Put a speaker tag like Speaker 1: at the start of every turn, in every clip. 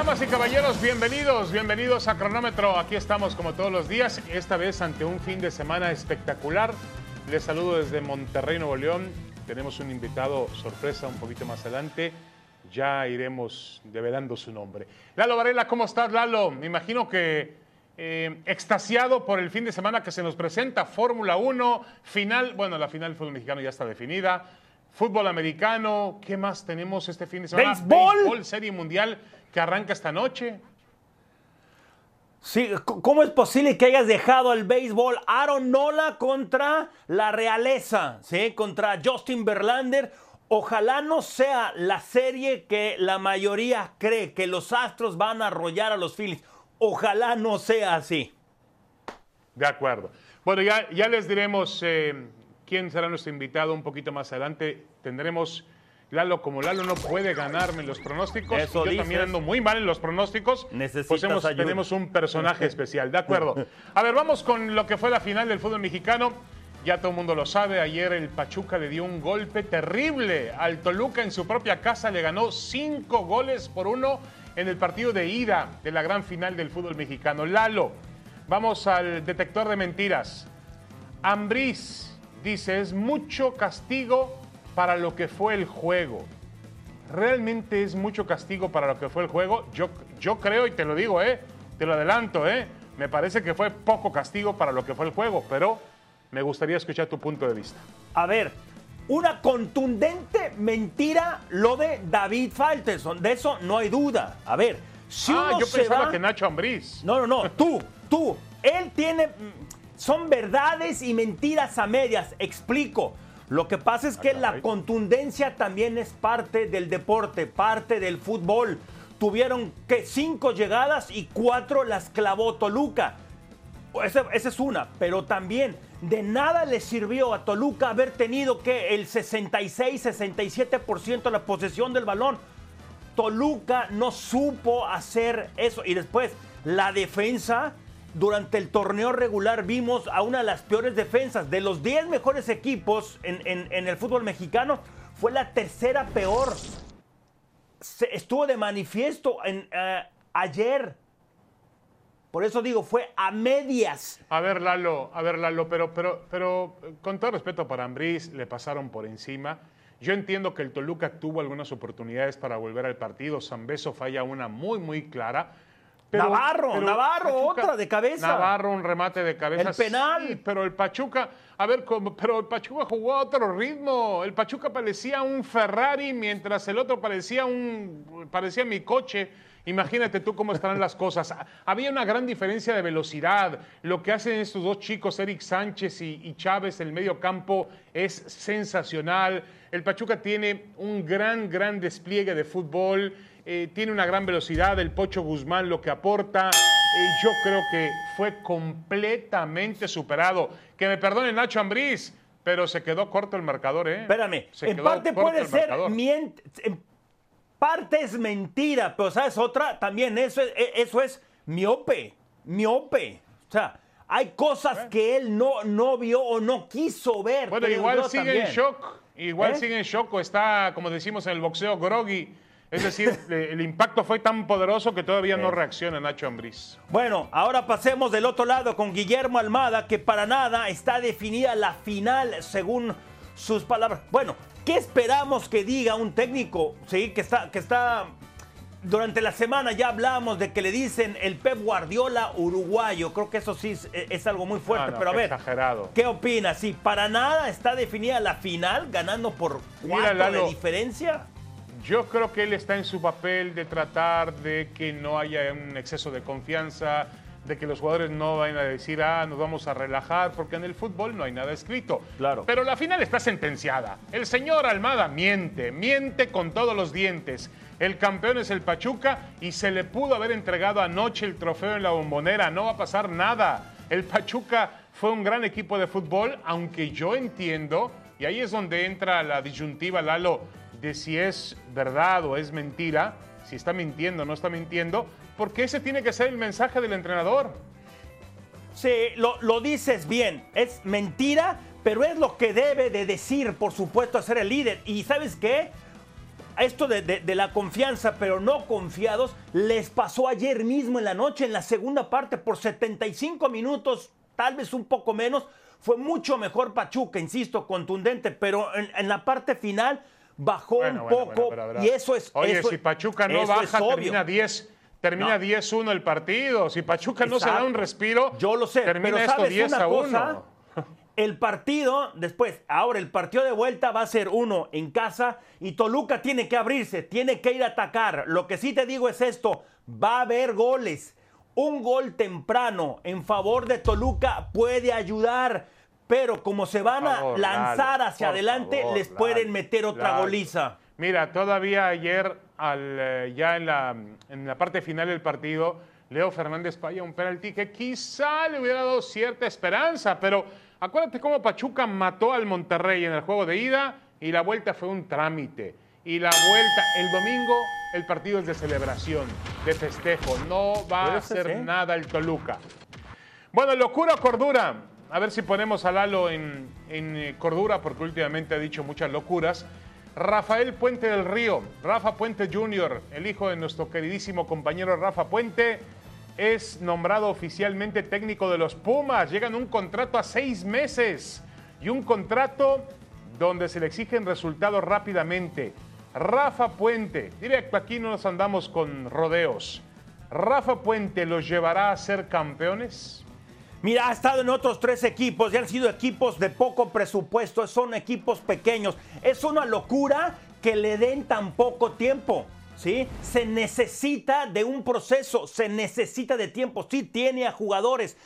Speaker 1: Damas y caballeros, bienvenidos, bienvenidos a Cronómetro. Aquí estamos como todos los días, esta vez ante un fin de semana espectacular. Les saludo desde Monterrey, Nuevo León. Tenemos un invitado sorpresa un poquito más adelante. Ya iremos develando su nombre. Lalo Varela, ¿cómo estás, Lalo? Me imagino que eh, extasiado por el fin de semana que se nos presenta. Fórmula 1, final, bueno, la final del fútbol mexicano ya está definida. Fútbol americano, ¿qué más tenemos este fin de semana?
Speaker 2: ¡Béisbol!
Speaker 1: Béisbol, Serie Mundial que arranca esta noche.
Speaker 2: Sí, ¿cómo es posible que hayas dejado el béisbol Aaron Nola contra la realeza, ¿sí? Contra Justin Verlander. Ojalá no sea la serie que la mayoría cree que los Astros van a arrollar a los Phillies. Ojalá no sea así.
Speaker 1: De acuerdo. Bueno, ya, ya les diremos eh, quién será nuestro invitado un poquito más adelante. Tendremos Lalo, como Lalo no puede ganarme en los pronósticos,
Speaker 2: Eso
Speaker 1: yo
Speaker 2: dices.
Speaker 1: también ando muy mal en los pronósticos. Pues hemos- tenemos un personaje especial, de acuerdo. A ver, vamos con lo que fue la final del fútbol mexicano. Ya todo el mundo lo sabe, ayer el Pachuca le dio un golpe terrible al Toluca en su propia casa, le ganó cinco goles por uno en el partido de ida de la gran final del fútbol mexicano. Lalo, vamos al detector de mentiras. Ambriz dice, es mucho castigo para lo que fue el juego. ¿Realmente es mucho castigo para lo que fue el juego? Yo, yo creo, y te lo digo, ¿eh? te lo adelanto, ¿eh? me parece que fue poco castigo para lo que fue el juego, pero me gustaría escuchar tu punto de vista.
Speaker 2: A ver, una contundente mentira lo de David Falterson. De eso no hay duda. A ver, si
Speaker 1: ah,
Speaker 2: uno
Speaker 1: yo
Speaker 2: se
Speaker 1: pensaba
Speaker 2: va-
Speaker 1: que Nacho Ambriz.
Speaker 2: No, no, no, tú, tú. Él tiene. mm, Son verdades y mentiras a medias. Explico. Lo que pasa es que la
Speaker 1: caray.
Speaker 2: contundencia también es parte del deporte, parte del fútbol. Tuvieron que cinco llegadas y cuatro las clavó Toluca. Esa, esa es una, pero también de nada le sirvió a Toluca haber tenido que el 66-67% de la posesión del balón. Toluca no supo hacer eso. Y después, la defensa, durante el torneo regular vimos a una de las peores defensas. De los 10 mejores equipos en, en- en el fútbol mexicano, fue la tercera peor. Se- estuvo de manifiesto en, eh, ayer. Por eso digo, fue a medias.
Speaker 1: A ver, Lalo, a ver, Lalo, pero, pero, pero con todo respeto para Ambriz, le pasaron por encima. Yo entiendo que el Toluca tuvo algunas oportunidades para volver al partido. Zambeso falla una muy, muy clara.
Speaker 2: Navarro, Navarro, otra de cabeza.
Speaker 1: Navarro, un remate de cabeza.
Speaker 2: El penal.
Speaker 1: Sí, pero el Pachuca, a ver, pero el Pachuca jugó a otro ritmo. El Pachuca parecía un Ferrari mientras el otro parecía un, parecía mi coche. Imagínate tú cómo estarán las cosas. Había una gran diferencia de velocidad. Lo que hacen estos dos chicos, Eric Sánchez y, y Chávez, el medio campo, es sensacional. El Pachuca tiene un gran, gran despliegue de fútbol. Eh, tiene una gran velocidad. El Pocho Guzmán lo que aporta. eh, yo creo que fue completamente superado. Que me perdone Nacho Ambriz, pero se quedó corto el marcador, ¿eh?
Speaker 2: Espérame,
Speaker 1: Se
Speaker 2: en
Speaker 1: quedó
Speaker 2: parte
Speaker 1: corto
Speaker 2: puede
Speaker 1: el
Speaker 2: ser mient- en parte es mentira, pero sabes otra también eso es, e- eso es miope, miope. O sea, hay cosas que él no no vio o no quiso ver.
Speaker 1: Bueno, igual sigue
Speaker 2: también.
Speaker 1: en shock. Igual
Speaker 2: ¿Eh?
Speaker 1: sigue en shock o está, como decimos en el boxeo, groggy. Es decir, el impacto fue tan poderoso que todavía no reacciona Nacho Ambriz.
Speaker 2: Bueno, ahora pasemos del otro lado con Guillermo Almada, que para nada está definida la final según sus palabras. Bueno, ¿qué esperamos que diga un técnico? Sí, que está, que está. Durante la semana ya hablamos de que le dicen el Pep Guardiola uruguayo. Creo que eso sí es, es algo muy fuerte.
Speaker 1: Ah, no,
Speaker 2: pero a ver,
Speaker 1: exagerado.
Speaker 2: ¿qué opinas? Si para nada está definida la final, ganando por
Speaker 1: Mira,
Speaker 2: cuatro
Speaker 1: Lalo,
Speaker 2: de diferencia.
Speaker 1: Yo creo que él está en su papel de tratar de que no haya un exceso de confianza, de que los jugadores no vayan a decir, ah, nos vamos a relajar, porque en el fútbol no hay nada escrito.
Speaker 2: Claro.
Speaker 1: Pero la final está sentenciada. El señor Almada miente, miente con todos los dientes. El campeón es el Pachuca y se le pudo haber entregado anoche el trofeo en la bombonera. No va a pasar nada. El Pachuca fue un gran equipo de fútbol, aunque yo entiendo, y ahí es donde entra la disyuntiva, Lalo, de si es verdad o es mentira, si está mintiendo o no está mintiendo, porque ese tiene que ser el mensaje del entrenador.
Speaker 2: Sí, lo, lo dices bien. Es mentira, pero es lo que debe de decir, por supuesto, a ser el líder. Y ¿sabes qué? esto de, de, la confianza, pero no confiados, les pasó ayer mismo en la noche, en la segunda parte, por 75 minutos, tal vez un poco menos. Fue mucho mejor Pachuca, insisto, contundente, pero en, la parte final bajó un poco y eso es.
Speaker 1: Oye, si Pachuca no baja, termina 10. Termina 10-1 el partido. Si Pachuca no se da un respiro,
Speaker 2: yo lo sé,
Speaker 1: termina
Speaker 2: pero
Speaker 1: esto 10 a 1.
Speaker 2: El partido, después, ahora el partido de vuelta va a ser uno en casa y Toluca tiene que abrirse, tiene que ir a atacar. Lo que sí te digo es esto, va a haber goles. Un gol temprano en favor de Toluca puede ayudar, pero como se van a lanzar hacia adelante, les pueden meter otra goliza.
Speaker 1: Mira, todavía ayer, al, eh, ya en la, en la parte final del partido, Leo Fernández falla un penalti que quizá le hubiera dado cierta esperanza, pero Acuérdate cómo Pachuca mató al Monterrey en el juego de ida y la vuelta fue un trámite. Y la vuelta, el domingo, el partido es de celebración, de festejo. No va a hacer nada el Toluca. Bueno, locura o cordura. A ver si ponemos a Lalo en, eh, cordura, porque últimamente ha dicho muchas locuras. Rafael Puente del Río, Rafa Puente Jr., el hijo de nuestro queridísimo compañero Rafa Puente, es nombrado oficialmente técnico de los Pumas. Llegan un contrato a seis meses y un contrato donde se le exigen resultados rápidamente. Rafa Puente, directo, aquí no nos andamos con rodeos. ¿Rafa Puente los llevará a ser campeones?
Speaker 2: Mira, ha estado en otros tres equipos y han sido equipos de poco presupuesto, son equipos pequeños. Es una locura que le den tan poco tiempo. ¿sí? Se necesita de un proceso, se necesita de tiempo. Sí, tiene a jugadores.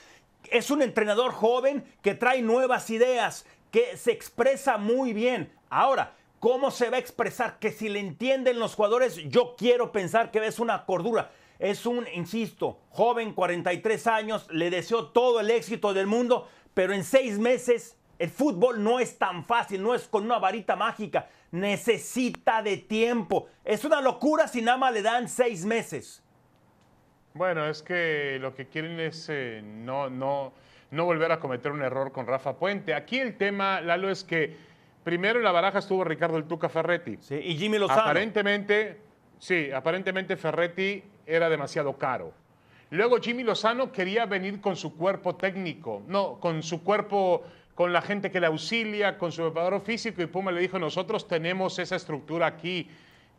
Speaker 2: Es un entrenador joven que trae nuevas ideas, que se expresa muy bien. Ahora, ¿cómo se va a expresar? Que si le entienden los jugadores, yo quiero pensar que es una cordura. Es un, insisto, joven, 43 años, le deseo todo el éxito del mundo, pero en seis meses el fútbol no es tan fácil, no es con una varita mágica necesita de tiempo. Es una locura si nada más le dan seis meses.
Speaker 1: Bueno, es que lo que quieren es eh, no, no, no volver a cometer un error con Rafa Puente. Aquí el tema, Lalo, es que primero en la baraja estuvo Ricardo el Tuca Ferretti.
Speaker 2: Sí, y Jimmy Lozano.
Speaker 1: Aparentemente, sí, aparentemente Ferretti era demasiado caro. Luego Jimmy Lozano quería venir con su cuerpo técnico, no, con su cuerpo con la gente que le auxilia, con su preparador físico, y Puma le dijo, nosotros tenemos esa estructura aquí,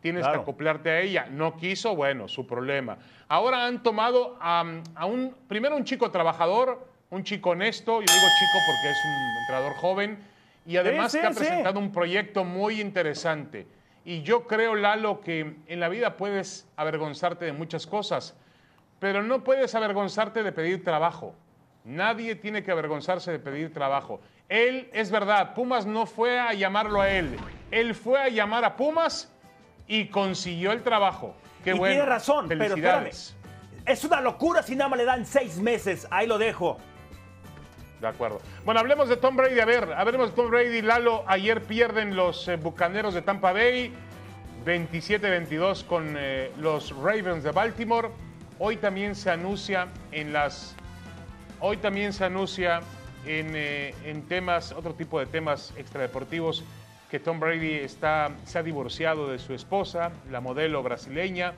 Speaker 1: tienes que acoplarte a ella. No quiso, bueno, su problema. Ahora han tomado a, un, primero un chico trabajador, un chico honesto, yo digo chico porque es un entrenador joven, y además que ha presentado un proyecto muy interesante. Y yo creo, Lalo, que en la vida puedes avergonzarte de muchas cosas, pero no puedes avergonzarte de pedir trabajo. Nadie tiene que avergonzarse de pedir trabajo. Él, es verdad, Pumas no fue a llamarlo a él. Él fue a llamar a Pumas y consiguió el trabajo. Qué y
Speaker 2: tiene razón, pero espérame. Es una locura si nada más le dan seis meses. Ahí lo dejo.
Speaker 1: De acuerdo. Bueno, hablemos de Tom Brady. A ver, hablemos de Tom Brady. Lalo, ayer pierden los eh, Bucaneros de Tampa Bay. 27-22 con eh, los Ravens de Baltimore. Hoy también se anuncia en las Hoy también se anuncia eh, en, temas, otro tipo de temas extradeportivos, que Tom Brady está, se ha divorciado de su esposa, la modelo brasileña.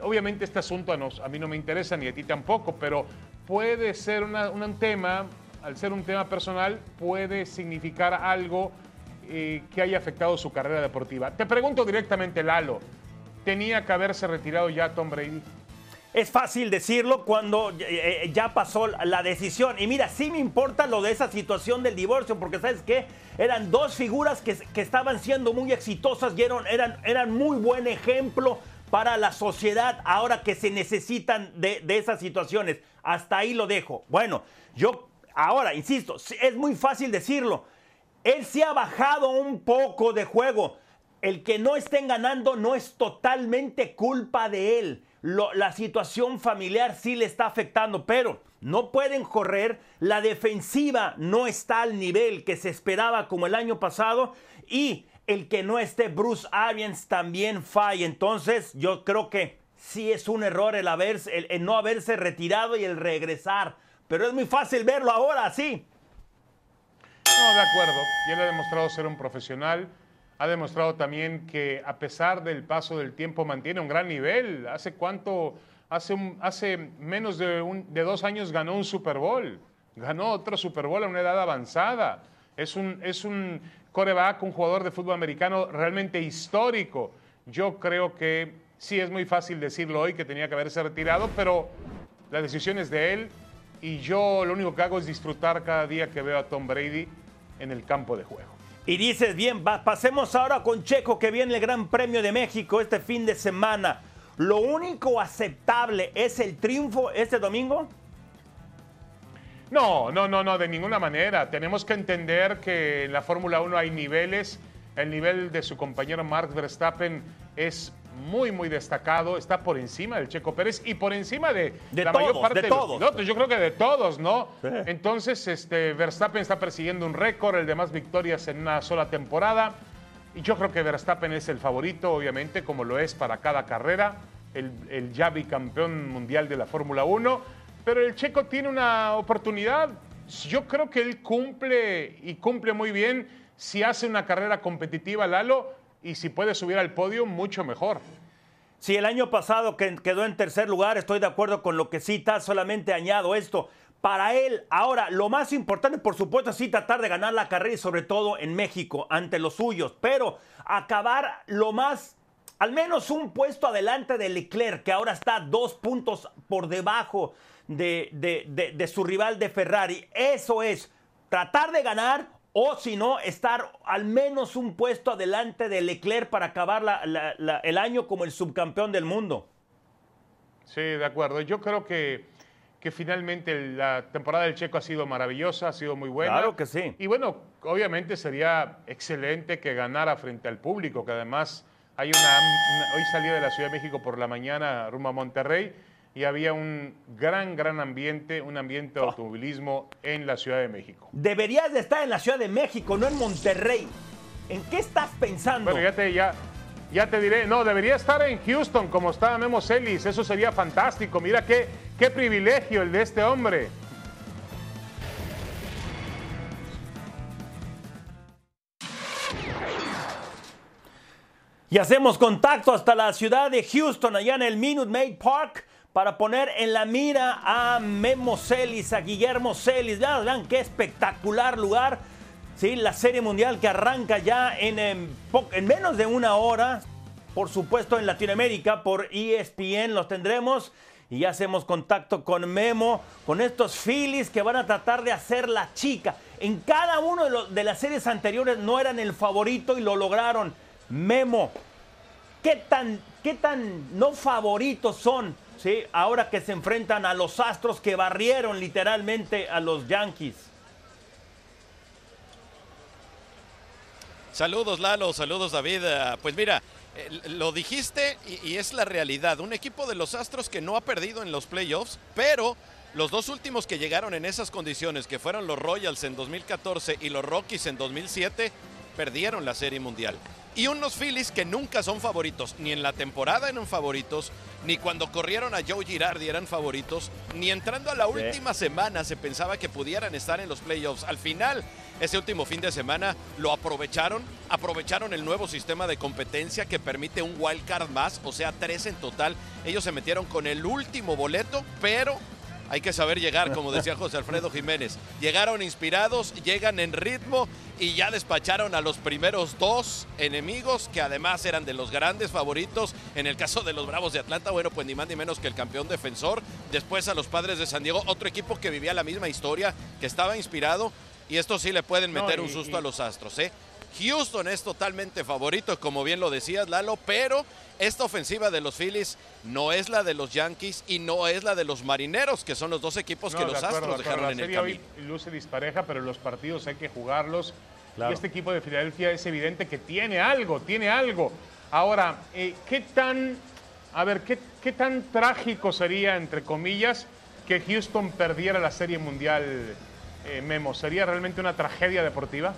Speaker 1: Obviamente este asunto a, mí no me interesa ni a ti tampoco, pero puede ser un tema, al ser un tema personal, puede significar algo eh, que haya afectado su carrera deportiva. Te pregunto directamente, Lalo, ¿tenía que haberse retirado ya Tom Brady?
Speaker 2: Es fácil decirlo cuando eh, eh, ya pasó la decisión. Y mira, sí me importa lo de esa situación del divorcio, porque sabes qué, eran dos figuras que, estaban siendo muy exitosas y eran, eran, muy buen ejemplo para la sociedad ahora que se necesitan de esas situaciones. Hasta ahí lo dejo. Bueno, yo ahora, insisto, es muy fácil decirlo. Él sí ha bajado un poco de juego. El que no estén ganando no es totalmente culpa de él la situación familiar sí le está afectando, pero no pueden correr, la defensiva no está al nivel que se esperaba como el año pasado y el que no esté Bruce Arians también falla. Entonces yo creo que sí es un error el, el, no haberse retirado y el regresar, pero es muy fácil verlo ahora, sí.
Speaker 1: No, de acuerdo. Y él ha demostrado ser un profesional ha demostrado también que a pesar del paso del tiempo mantiene un gran nivel. ¿Hace cuánto? Hace, hace menos de, de dos años ganó un Super Bowl. Ganó otro Super Bowl a una edad avanzada. Es un, es un coreback, un jugador de fútbol americano realmente histórico. Yo creo que sí es muy fácil decirlo hoy que tenía que haberse retirado, pero la decisión es de él y yo lo único que hago es disfrutar cada día que veo a Tom Brady en el campo de juego.
Speaker 2: Y dices, bien, pasemos ahora con Checo, que viene el Gran Premio de México este fin de semana. ¿Lo único aceptable es el triunfo este domingo?
Speaker 1: No, no, no, no, de ninguna manera. Tenemos que entender que en la Fórmula 1 hay niveles. El nivel de su compañero Mark Verstappen es muy, muy destacado. Está por encima del Checo Pérez y por encima de,
Speaker 2: la mayor parte de, todos.
Speaker 1: los Yo creo que de todos, ¿no? Entonces, este, Verstappen está persiguiendo un récord, el de más victorias en una sola temporada. Y yo creo que Verstappen es el favorito, obviamente, como lo es para cada carrera, el, el ya bicampeón mundial de la Fórmula 1. Pero el Checo tiene una oportunidad. Yo creo que él cumple y cumple muy bien si hace una carrera competitiva, Lalo, y si puede subir al podio, mucho mejor.
Speaker 2: Si el año pasado quedó en tercer lugar, estoy de acuerdo con lo que cita, solamente añado esto. Para él, ahora, lo más importante, por supuesto, sí tratar de ganar la carrera y sobre todo en México, ante los suyos, pero acabar lo más, al menos un puesto adelante de Leclerc, que ahora está dos puntos por debajo de, de su rival de Ferrari. Eso es, tratar de ganar o si no, estar al menos un puesto adelante de Leclerc para acabar el año como el subcampeón del mundo.
Speaker 1: Sí, de acuerdo. Yo creo que, que finalmente la temporada del Checo ha sido maravillosa, ha sido muy buena.
Speaker 2: Claro que sí.
Speaker 1: Y bueno, obviamente sería excelente que ganara frente al público, que además hay una hoy salí de la Ciudad de México por la mañana rumbo a Monterrey y había un gran, gran ambiente, un ambiente de oh. automovilismo en la Ciudad de México.
Speaker 2: Deberías de estar en la Ciudad de México, no en Monterrey. ¿En qué estás pensando?
Speaker 1: Bueno, ya te, ya, ya te diré, no, debería estar en Houston como está Memo Celis, eso sería fantástico. Mira qué, qué privilegio el de este hombre.
Speaker 2: Y hacemos contacto hasta la ciudad de Houston, allá en el Minute Maid Park para poner en la mira a Memo Celis, a Guillermo Celis. Vean, qué espectacular lugar. Sí, la Serie Mundial que arranca ya en, en, menos de una hora. Por supuesto en Latinoamérica por ESPN los tendremos. Y ya hacemos contacto con Memo, con estos Phillies que van a tratar de hacer la chica. En cada uno de, de las series anteriores no eran el favorito y lo lograron. Memo, ¿qué tan, qué tan no favoritos son ¿sí? Ahora que se enfrentan a los Astros que barrieron literalmente a los Yankees.
Speaker 3: Saludos Lalo, saludos David. Ah, pues mira, lo dijiste y, es la realidad. Un equipo de los Astros que no ha perdido en los playoffs, pero los dos últimos que llegaron en esas condiciones, que fueron los Royals en 2014 y los Rockies en 2007, perdieron la Serie Mundial. Y unos Phillies que nunca son favoritos, ni en la temporada eran favoritos, ni cuando corrieron a Joe Girardi eran favoritos, ni entrando a la última semana se pensaba que pudieran estar en los playoffs. Al final, ese último fin de semana lo aprovecharon, aprovecharon el nuevo sistema de competencia que permite un wild card más, o sea, tres en total. Ellos se metieron con el último boleto, pero hay que saber llegar, como decía José Alfredo Jiménez. Llegaron inspirados, llegan en ritmo y ya despacharon a los primeros dos enemigos que además eran de los grandes favoritos. En el caso de los Bravos de Atlanta, bueno, pues ni más ni menos que el campeón defensor. Después a los Padres de San Diego, otro equipo que vivía la misma historia, que estaba inspirado. Y esto sí le pueden meter un susto a los Astros, ¿eh? Houston es totalmente favorito, como bien lo decías, Lalo, pero esta ofensiva de los Phillies no es la de los Yankees y no es la de los Marineros, que son los dos equipos que los Astros dejaron en el camino. Hoy
Speaker 1: luce dispareja, pero los partidos hay que jugarlos. Y este equipo de Filadelfia es evidente que tiene algo, tiene algo. Ahora, eh, ¿qué tan, a ver, qué, qué tan trágico sería, entre comillas, que Houston perdiera la Serie Mundial, eh, Memo? ¿Sería realmente una tragedia deportiva?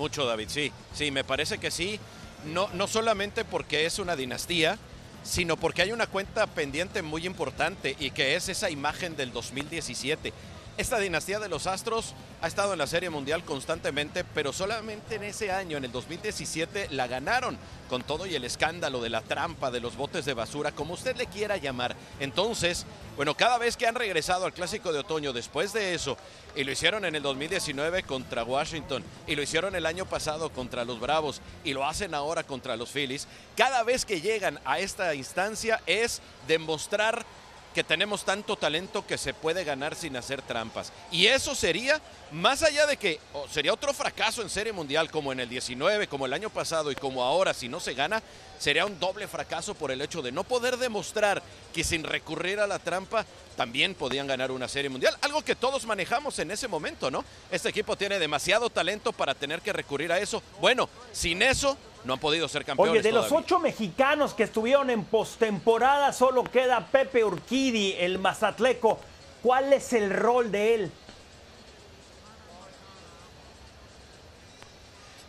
Speaker 3: Mucho, David, sí. Sí, me parece que sí. No, no solamente porque es una dinastía, sino porque hay una cuenta pendiente muy importante y que es esa imagen del 2017. Esta dinastía de los Astros ha estado en la Serie Mundial constantemente, pero solamente en ese año, en el 2017, la ganaron con todo y el escándalo de la trampa, de los botes de basura, como usted le quiera llamar. Entonces, bueno, cada vez que han regresado al Clásico de Otoño después de eso, y lo hicieron en el 2019 contra Washington, y lo hicieron el año pasado contra los Bravos, y lo hacen ahora contra los Phillies, cada vez que llegan a esta instancia es demostrar que tenemos tanto talento que se puede ganar sin hacer trampas. Y eso sería, más allá de que sería otro fracaso en Serie Mundial como en el 19, como el año pasado y como ahora, si no se gana, sería un doble fracaso por el hecho de no poder demostrar que sin recurrir a la trampa también podían ganar una Serie Mundial. Algo que todos manejamos en ese momento, ¿no? Este equipo tiene demasiado talento para tener que recurrir a eso. Bueno, sin eso no han podido ser campeones.
Speaker 2: Oye, de los ocho mexicanos que estuvieron en postemporada, solo queda Pepe Urquidi, el mazatleco. ¿Cuál es el rol de él?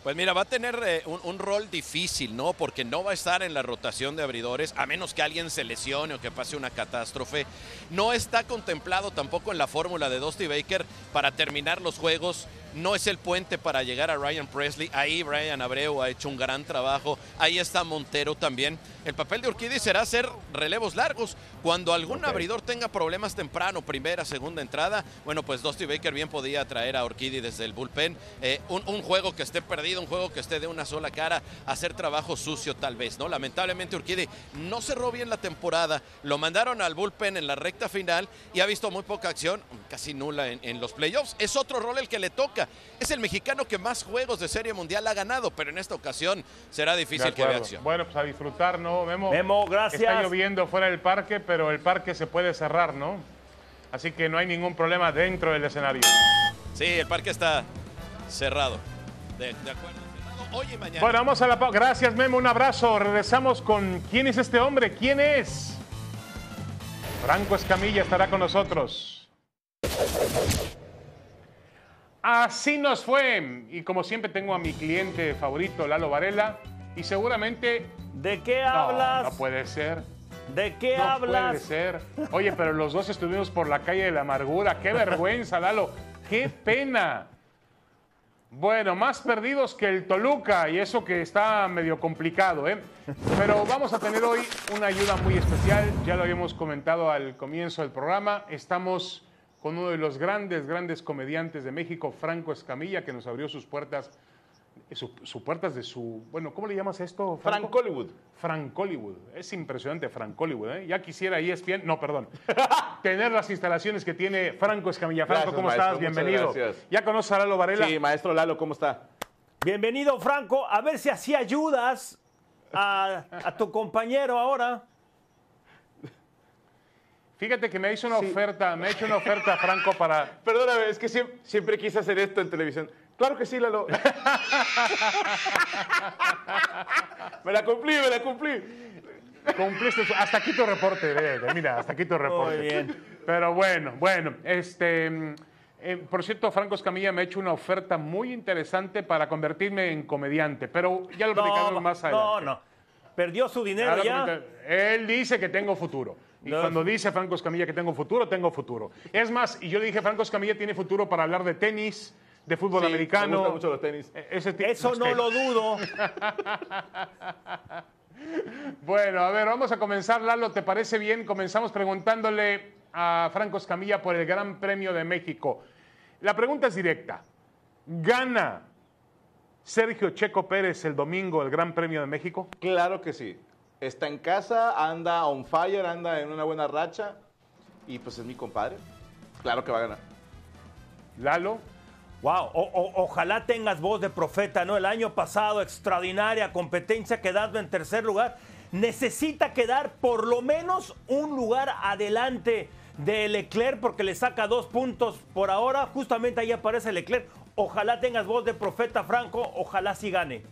Speaker 3: Pues mira, va a tener eh, un, un, rol difícil, ¿no? Porque no va a estar en la rotación de abridores, a menos que alguien se lesione o que pase una catástrofe. No está contemplado tampoco en la fórmula de Dusty Baker para terminar los juegos no es el puente para llegar a Ryan Presley. Ahí Brian Abreu ha hecho un gran trabajo. Ahí está Montero también. El papel de Urquidi será hacer relevos largos. Cuando algún abridor tenga problemas temprano, primera, segunda entrada, bueno, pues Dusty Baker bien podía traer a Urquidi desde el bullpen. Eh, un, un, juego que esté perdido, un juego que esté de una sola cara, hacer trabajo sucio tal vez, ¿no? Lamentablemente Urquidi no cerró bien la temporada. Lo mandaron al bullpen en la recta final y ha visto muy poca acción, casi nula en, en los playoffs. Es otro rol el que le toca. Es el mexicano que más juegos de Serie Mundial ha ganado, pero en esta ocasión será difícil que vea acción.
Speaker 1: Bueno, pues a disfrutar, ¿no? Memo,
Speaker 2: Memo, gracias.
Speaker 1: Está lloviendo fuera del parque, pero el parque se puede cerrar, ¿no? Así que no hay ningún problema dentro del escenario.
Speaker 3: Sí, el parque está cerrado. De, de acuerdo. Hoy y mañana.
Speaker 1: Bueno, vamos a la pausa. Gracias, Memo. Un abrazo. Regresamos con quién es este hombre. ¿Quién es? Franco Escamilla estará con nosotros. Así nos fue. Y como siempre tengo a mi cliente favorito, Lalo Varela. Y seguramente...
Speaker 2: ¿De qué
Speaker 1: no,
Speaker 2: hablas?
Speaker 1: No puede ser.
Speaker 2: ¿De qué
Speaker 1: no
Speaker 2: hablas?
Speaker 1: puede ser. Oye, pero los dos estuvimos por la calle de la amargura. ¡Qué vergüenza, Lalo! ¡Qué pena! Bueno, más perdidos que el Toluca y eso que está medio complicado, ¿eh? Pero vamos a tener hoy una ayuda muy especial. Ya lo habíamos comentado al comienzo del programa. Estamos con uno de los grandes, grandes comediantes de México, Franco Escamilla, que nos abrió sus puertas, sus su puertas de su, bueno, ¿cómo le llamas esto?
Speaker 4: Frank Hollywood.
Speaker 1: Frank Hollywood. Es impresionante Frank Hollywood, ¿eh? Ya quisiera ESPN, no, perdón, tener las instalaciones que tiene Franco Escamilla. Franco,
Speaker 4: Gracias,
Speaker 1: ¿cómo
Speaker 4: maestro,
Speaker 1: estás? Bienvenido.
Speaker 4: gracias.
Speaker 1: ¿Ya conoces a Lalo Varela?
Speaker 4: Sí, maestro Lalo, ¿cómo está?
Speaker 2: Bienvenido, Franco. A ver si así ayudas a, a tu compañero ahora.
Speaker 1: Fíjate que me hizo una oferta, me ha hecho una oferta Franco para...
Speaker 4: Perdóname, es que siempre, siempre quise hacer esto en televisión. Claro que sí, Lalo. me la cumplí, me la cumplí.
Speaker 1: Cumpliste su- hasta aquí tu reporte, ve, mira, hasta aquí tu reporte.
Speaker 2: Muy bien.
Speaker 1: Pero bueno, bueno, este, mm, eh, por cierto, Franco Escamilla me ha hecho una oferta muy interesante para convertirme en comediante, pero ya lo platicamos
Speaker 2: No,
Speaker 1: más
Speaker 2: no,
Speaker 1: adelante.
Speaker 2: no. Perdió su dinero
Speaker 1: Ahora
Speaker 2: ya.
Speaker 1: Él dice que tengo futuro. Y
Speaker 2: No.
Speaker 1: cuando dice Franco Escamilla que tengo futuro, tengo futuro. Es más, y yo le dije, Franco Escamilla tiene futuro para hablar de tenis, de fútbol
Speaker 4: Sí,
Speaker 1: americano.
Speaker 4: Me gustan mucho los tenis.
Speaker 1: Eh, ese
Speaker 2: Eso
Speaker 1: los
Speaker 2: no
Speaker 1: tenis.
Speaker 2: lo dudo.
Speaker 1: Bueno, a ver, vamos a comenzar, Lalo, ¿te parece bien? Comenzamos preguntándole a Franco Escamilla por el Gran Premio de México. La pregunta es directa. ¿Gana Sergio Checo Pérez el domingo el Gran Premio de México?
Speaker 4: Claro que sí. Está en casa, anda on fire, anda en una buena racha. Y pues es mi compadre. Claro que va a ganar.
Speaker 1: Lalo,
Speaker 2: Wow, o- o- ojalá tengas voz de profeta, ¿no? El año pasado, extraordinaria competencia, quedando en tercer lugar. Necesita quedar por lo menos un lugar adelante de Leclerc, porque le saca dos puntos por ahora. Justamente ahí aparece Leclerc. Ojalá tengas voz de profeta, Franco. Ojalá sí gane.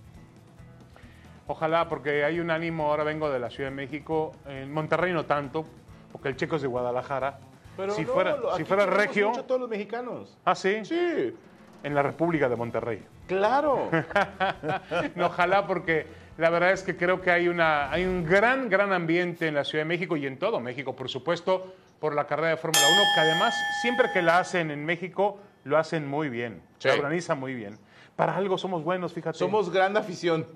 Speaker 1: Ojalá, porque hay un ánimo, ahora vengo de la Ciudad de México, en Monterrey no tanto, porque el checo es de Guadalajara.
Speaker 4: Pero
Speaker 1: si
Speaker 4: no,
Speaker 1: fuera,
Speaker 4: lo-
Speaker 1: si fuera regio,
Speaker 4: mucho todos los mexicanos.
Speaker 1: ah, sí,
Speaker 4: Sí,
Speaker 1: en la República de Monterrey.
Speaker 4: claro.
Speaker 1: No, ojalá porque la verdad es que creo que hay, una, hay un gran, gran ambiente en la Ciudad de México y en todo México, por supuesto, por la carrera de Fórmula 1, que además siempre que la hacen en México, lo hacen muy bien,
Speaker 4: Sí.
Speaker 1: la organizan muy bien. Para algo somos buenos, fíjate.
Speaker 4: Somos gran afición.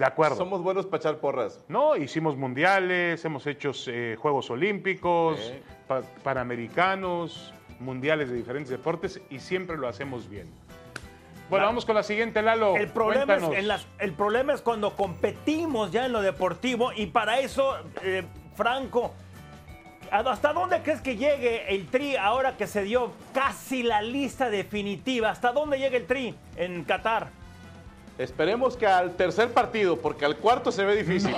Speaker 1: De acuerdo.
Speaker 4: Somos buenos para echar porras.
Speaker 1: No, hicimos mundiales, hemos hecho eh, Juegos Olímpicos, pa- Panamericanos, mundiales de diferentes deportes y siempre lo hacemos bien. Bueno, vamos con la siguiente, Lalo.
Speaker 2: El problema, es,
Speaker 1: Cuéntanos.
Speaker 2: en las- el problema es cuando competimos ya en lo deportivo y para eso, eh, Franco, ¿hasta dónde crees que llegue el Tri ahora que se dio casi la lista definitiva? ¿Hasta dónde llega el Tri en Qatar?
Speaker 4: Esperemos que al tercer partido, porque al cuarto se ve difícil.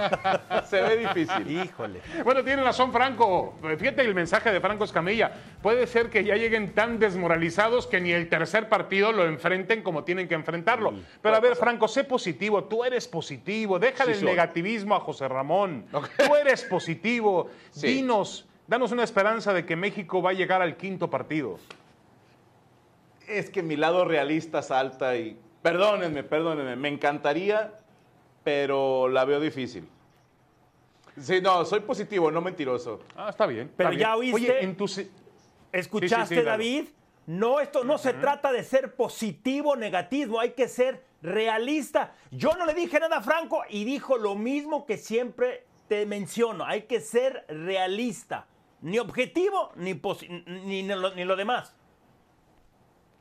Speaker 4: se ve difícil.
Speaker 2: Híjole.
Speaker 1: Bueno, tiene razón Franco. Fíjate el mensaje de Franco Escamilla. Puede ser que ya lleguen tan desmoralizados que ni el tercer partido lo enfrenten como tienen que enfrentarlo. Pero a ver, Franco, sé positivo. Tú eres positivo. Déjale
Speaker 4: Sí
Speaker 1: el
Speaker 4: soy.
Speaker 1: negativismo a José Ramón. Tú eres positivo.
Speaker 4: Sí.
Speaker 1: Dinos, danos una esperanza de que México va a llegar al quinto partido.
Speaker 4: Es que mi lado realista salta y. Perdónenme, perdónenme. Me encantaría, pero la veo difícil. Sí, no, soy positivo, no mentiroso.
Speaker 1: Ah, está bien.
Speaker 2: Pero
Speaker 1: está
Speaker 2: ya
Speaker 1: bien.
Speaker 2: oíste-
Speaker 1: Oye, en tus...
Speaker 2: ¿Escuchaste,
Speaker 1: Sí, sí, sí, claro.
Speaker 2: David? No, esto no se trata de ser positivo o negativo, hay que ser realista. Yo no le dije nada a Franco y dijo lo mismo que siempre te menciono, hay que ser realista. Ni objetivo, ni, ni, ni lo, ni lo demás.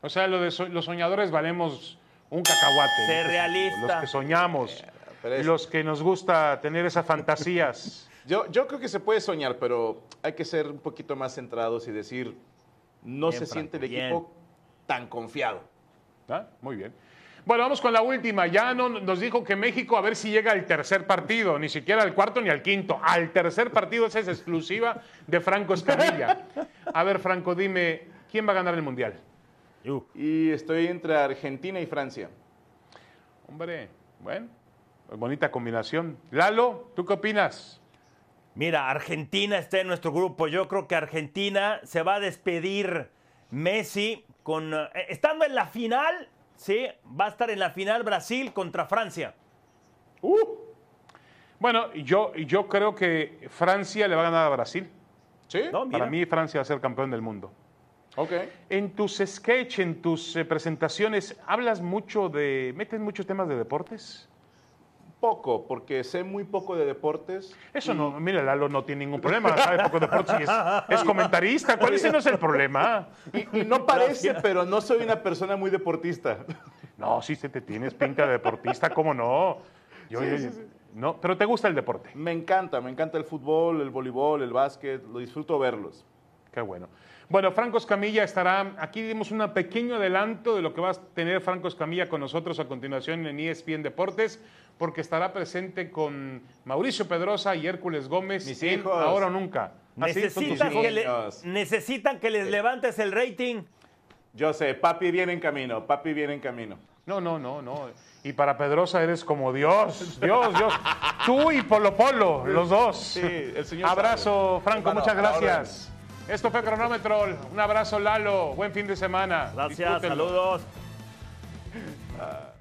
Speaker 1: O sea, lo de so- los soñadores valemos un cacahuate. Que-
Speaker 2: realista.
Speaker 1: Los que soñamos,
Speaker 4: es-
Speaker 1: los que nos gusta tener esas fantasías.
Speaker 4: Yo, yo creo que se puede soñar, pero hay que ser un poquito más centrados y decir, no
Speaker 2: Bien,
Speaker 4: se siente el
Speaker 2: bien.
Speaker 4: equipo tan confiado.
Speaker 1: ¿Ah? Muy bien. Bueno, vamos con la última. Ya no, nos dijo que México a ver si llega al tercer partido, ni siquiera al cuarto ni al quinto. Al tercer partido, esa es exclusiva de Franco Escamilla. A ver, Franco, dime, ¿quién va a ganar el Mundial?
Speaker 4: Y estoy entre Argentina y Francia.
Speaker 1: Hombre, bueno, bonita combinación. Lalo, ¿tú qué opinas?
Speaker 2: Mira, Argentina está en nuestro grupo. Yo creo que Argentina se va a despedir Messi con eh, estando en la final, sí, va a estar en la final Brasil contra Francia.
Speaker 1: Bueno, yo, yo creo que Francia le va a ganar a Brasil.
Speaker 4: ¿Sí?
Speaker 2: No.
Speaker 1: Para mí, Francia va a ser campeón del mundo.
Speaker 4: Ok.
Speaker 1: En tus sketch, en tus eh, presentaciones, ¿hablas mucho de. ¿Metes muchos temas de deportes?
Speaker 4: Poco, porque sé muy poco de deportes.
Speaker 1: Eso no, mira, Lalo no tiene ningún problema, sabe poco de deportes y es, es comentarista. ¿Cuál ese no es el problema?
Speaker 4: Y, y no parece, pero no soy una persona muy deportista.
Speaker 1: No, sí se te tienes pinta de deportista, ¿cómo no? Yo, yo- no, pero te gusta el deporte.
Speaker 4: Me encanta, me encanta el fútbol, el voleibol, el básquet, lo disfruto verlos.
Speaker 1: Qué bueno. Bueno, Franco Escamilla estará, aquí dimos un pequeño adelanto de lo que va a tener Franco Escamilla con nosotros a continuación en ESPN Deportes, porque estará presente con Mauricio Pedrosa y Hércules Gómez
Speaker 4: Mis
Speaker 1: en
Speaker 4: hijos.
Speaker 1: Ahora o Nunca. ¿Así son tus
Speaker 2: Necesitan que, le-
Speaker 4: hijos.
Speaker 2: necesitan que les levantes el rating.
Speaker 4: Yo sé, papi viene en camino, papi viene en camino.
Speaker 1: No, no, no, no. Y para Pedrosa eres como Dios, Dios, Dios. Tú y Polo Polo, los dos.
Speaker 4: Sí, el señor
Speaker 1: Abrazo, Franco, muchas gracias. Esto fue Cronómetro. Un abrazo, Lalo. Buen fin de semana.
Speaker 2: Gracias, saludos.